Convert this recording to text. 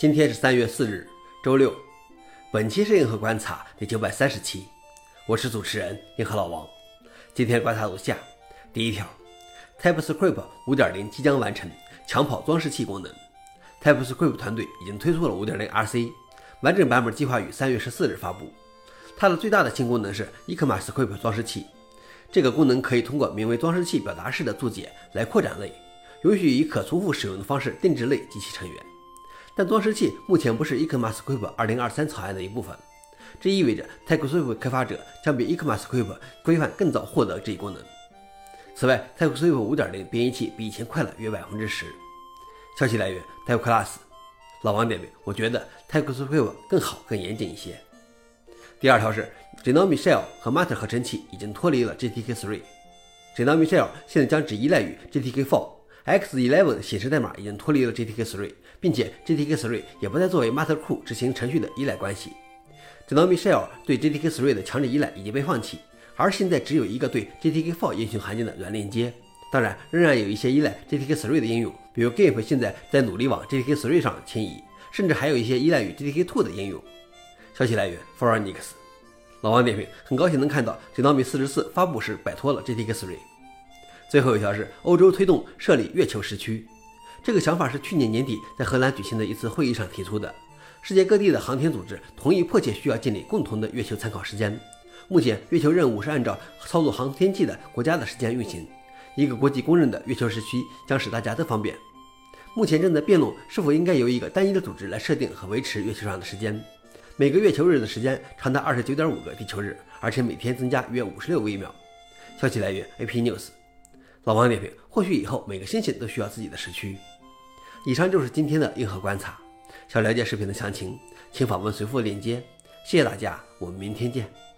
今天是三月四日，周六。本期是硬核观察第九百三十期，我是主持人硬核老王。今天观察如下：第一条，TypeScript 5.0即将完成抢跑装饰器功能。TypeScript 团队已经推出了5.0 RC，完整版本计划于三月十四日发布。它的最大的新功能是 ECMAScript 装饰器，这个功能可以通过名为装饰器表达式的注解来扩展类，允许以可重复使用的方式定制类及其成员。但装饰器目前不是 ECMAScript 2023草案的一部分，这意味着 TypeScript 开发者将比 ECMAScript 规范更早获得这一功能。此外，TypeScript 5.0编译器比以前快了约百分之十。消息来源：TypeClass。老王点评：我觉得 TypeScript 更好、更严谨一些。第二条是 g e n o m i Shell 和 Matter 合成器已经脱离了 GTK3。g e n o m i Shell 现在将只依赖于 GTK4。X11 显示代码已经脱离了 GTK3，并且 GTK3 也不再作为 Matter 库执行程序的依赖关系。Dynamic Shell 对 GTK3 的强制依赖已经被放弃，而现在只有一个对 GTK4 应用函件的软链接。当然，仍然有一些依赖 GTK3 的应用，比如 GIMP 现在在努力往 GTK3 上迁移，甚至还有一些依赖于 GTK2 的应用。消息来源 f o r e n i x 老王点评：很高兴能看到，Dinomic 44发布时摆脱了 GTK3。最后一条是欧洲推动设立月球时区，这个想法是去年年底在荷兰举行的一次会议上提出的。世界各地的航天组织同意迫切需要建立共同的月球参考时间。目前月球任务是按照操作航天器的国家的时间运行，一个国际公认的月球时区将使大家都方便。目前正在辩论是否应该由一个单一的组织来设定和维持月球上的时间。每个月球日的时间长达二十九点五个地球日，而且每天增加约五十六微秒。消息来源：AP News。老王点评：或许以后每个星星都需要自己的时区。以上就是今天的硬核观察。想了解视频的详情，请访问随附链接。谢谢大家，我们明天见。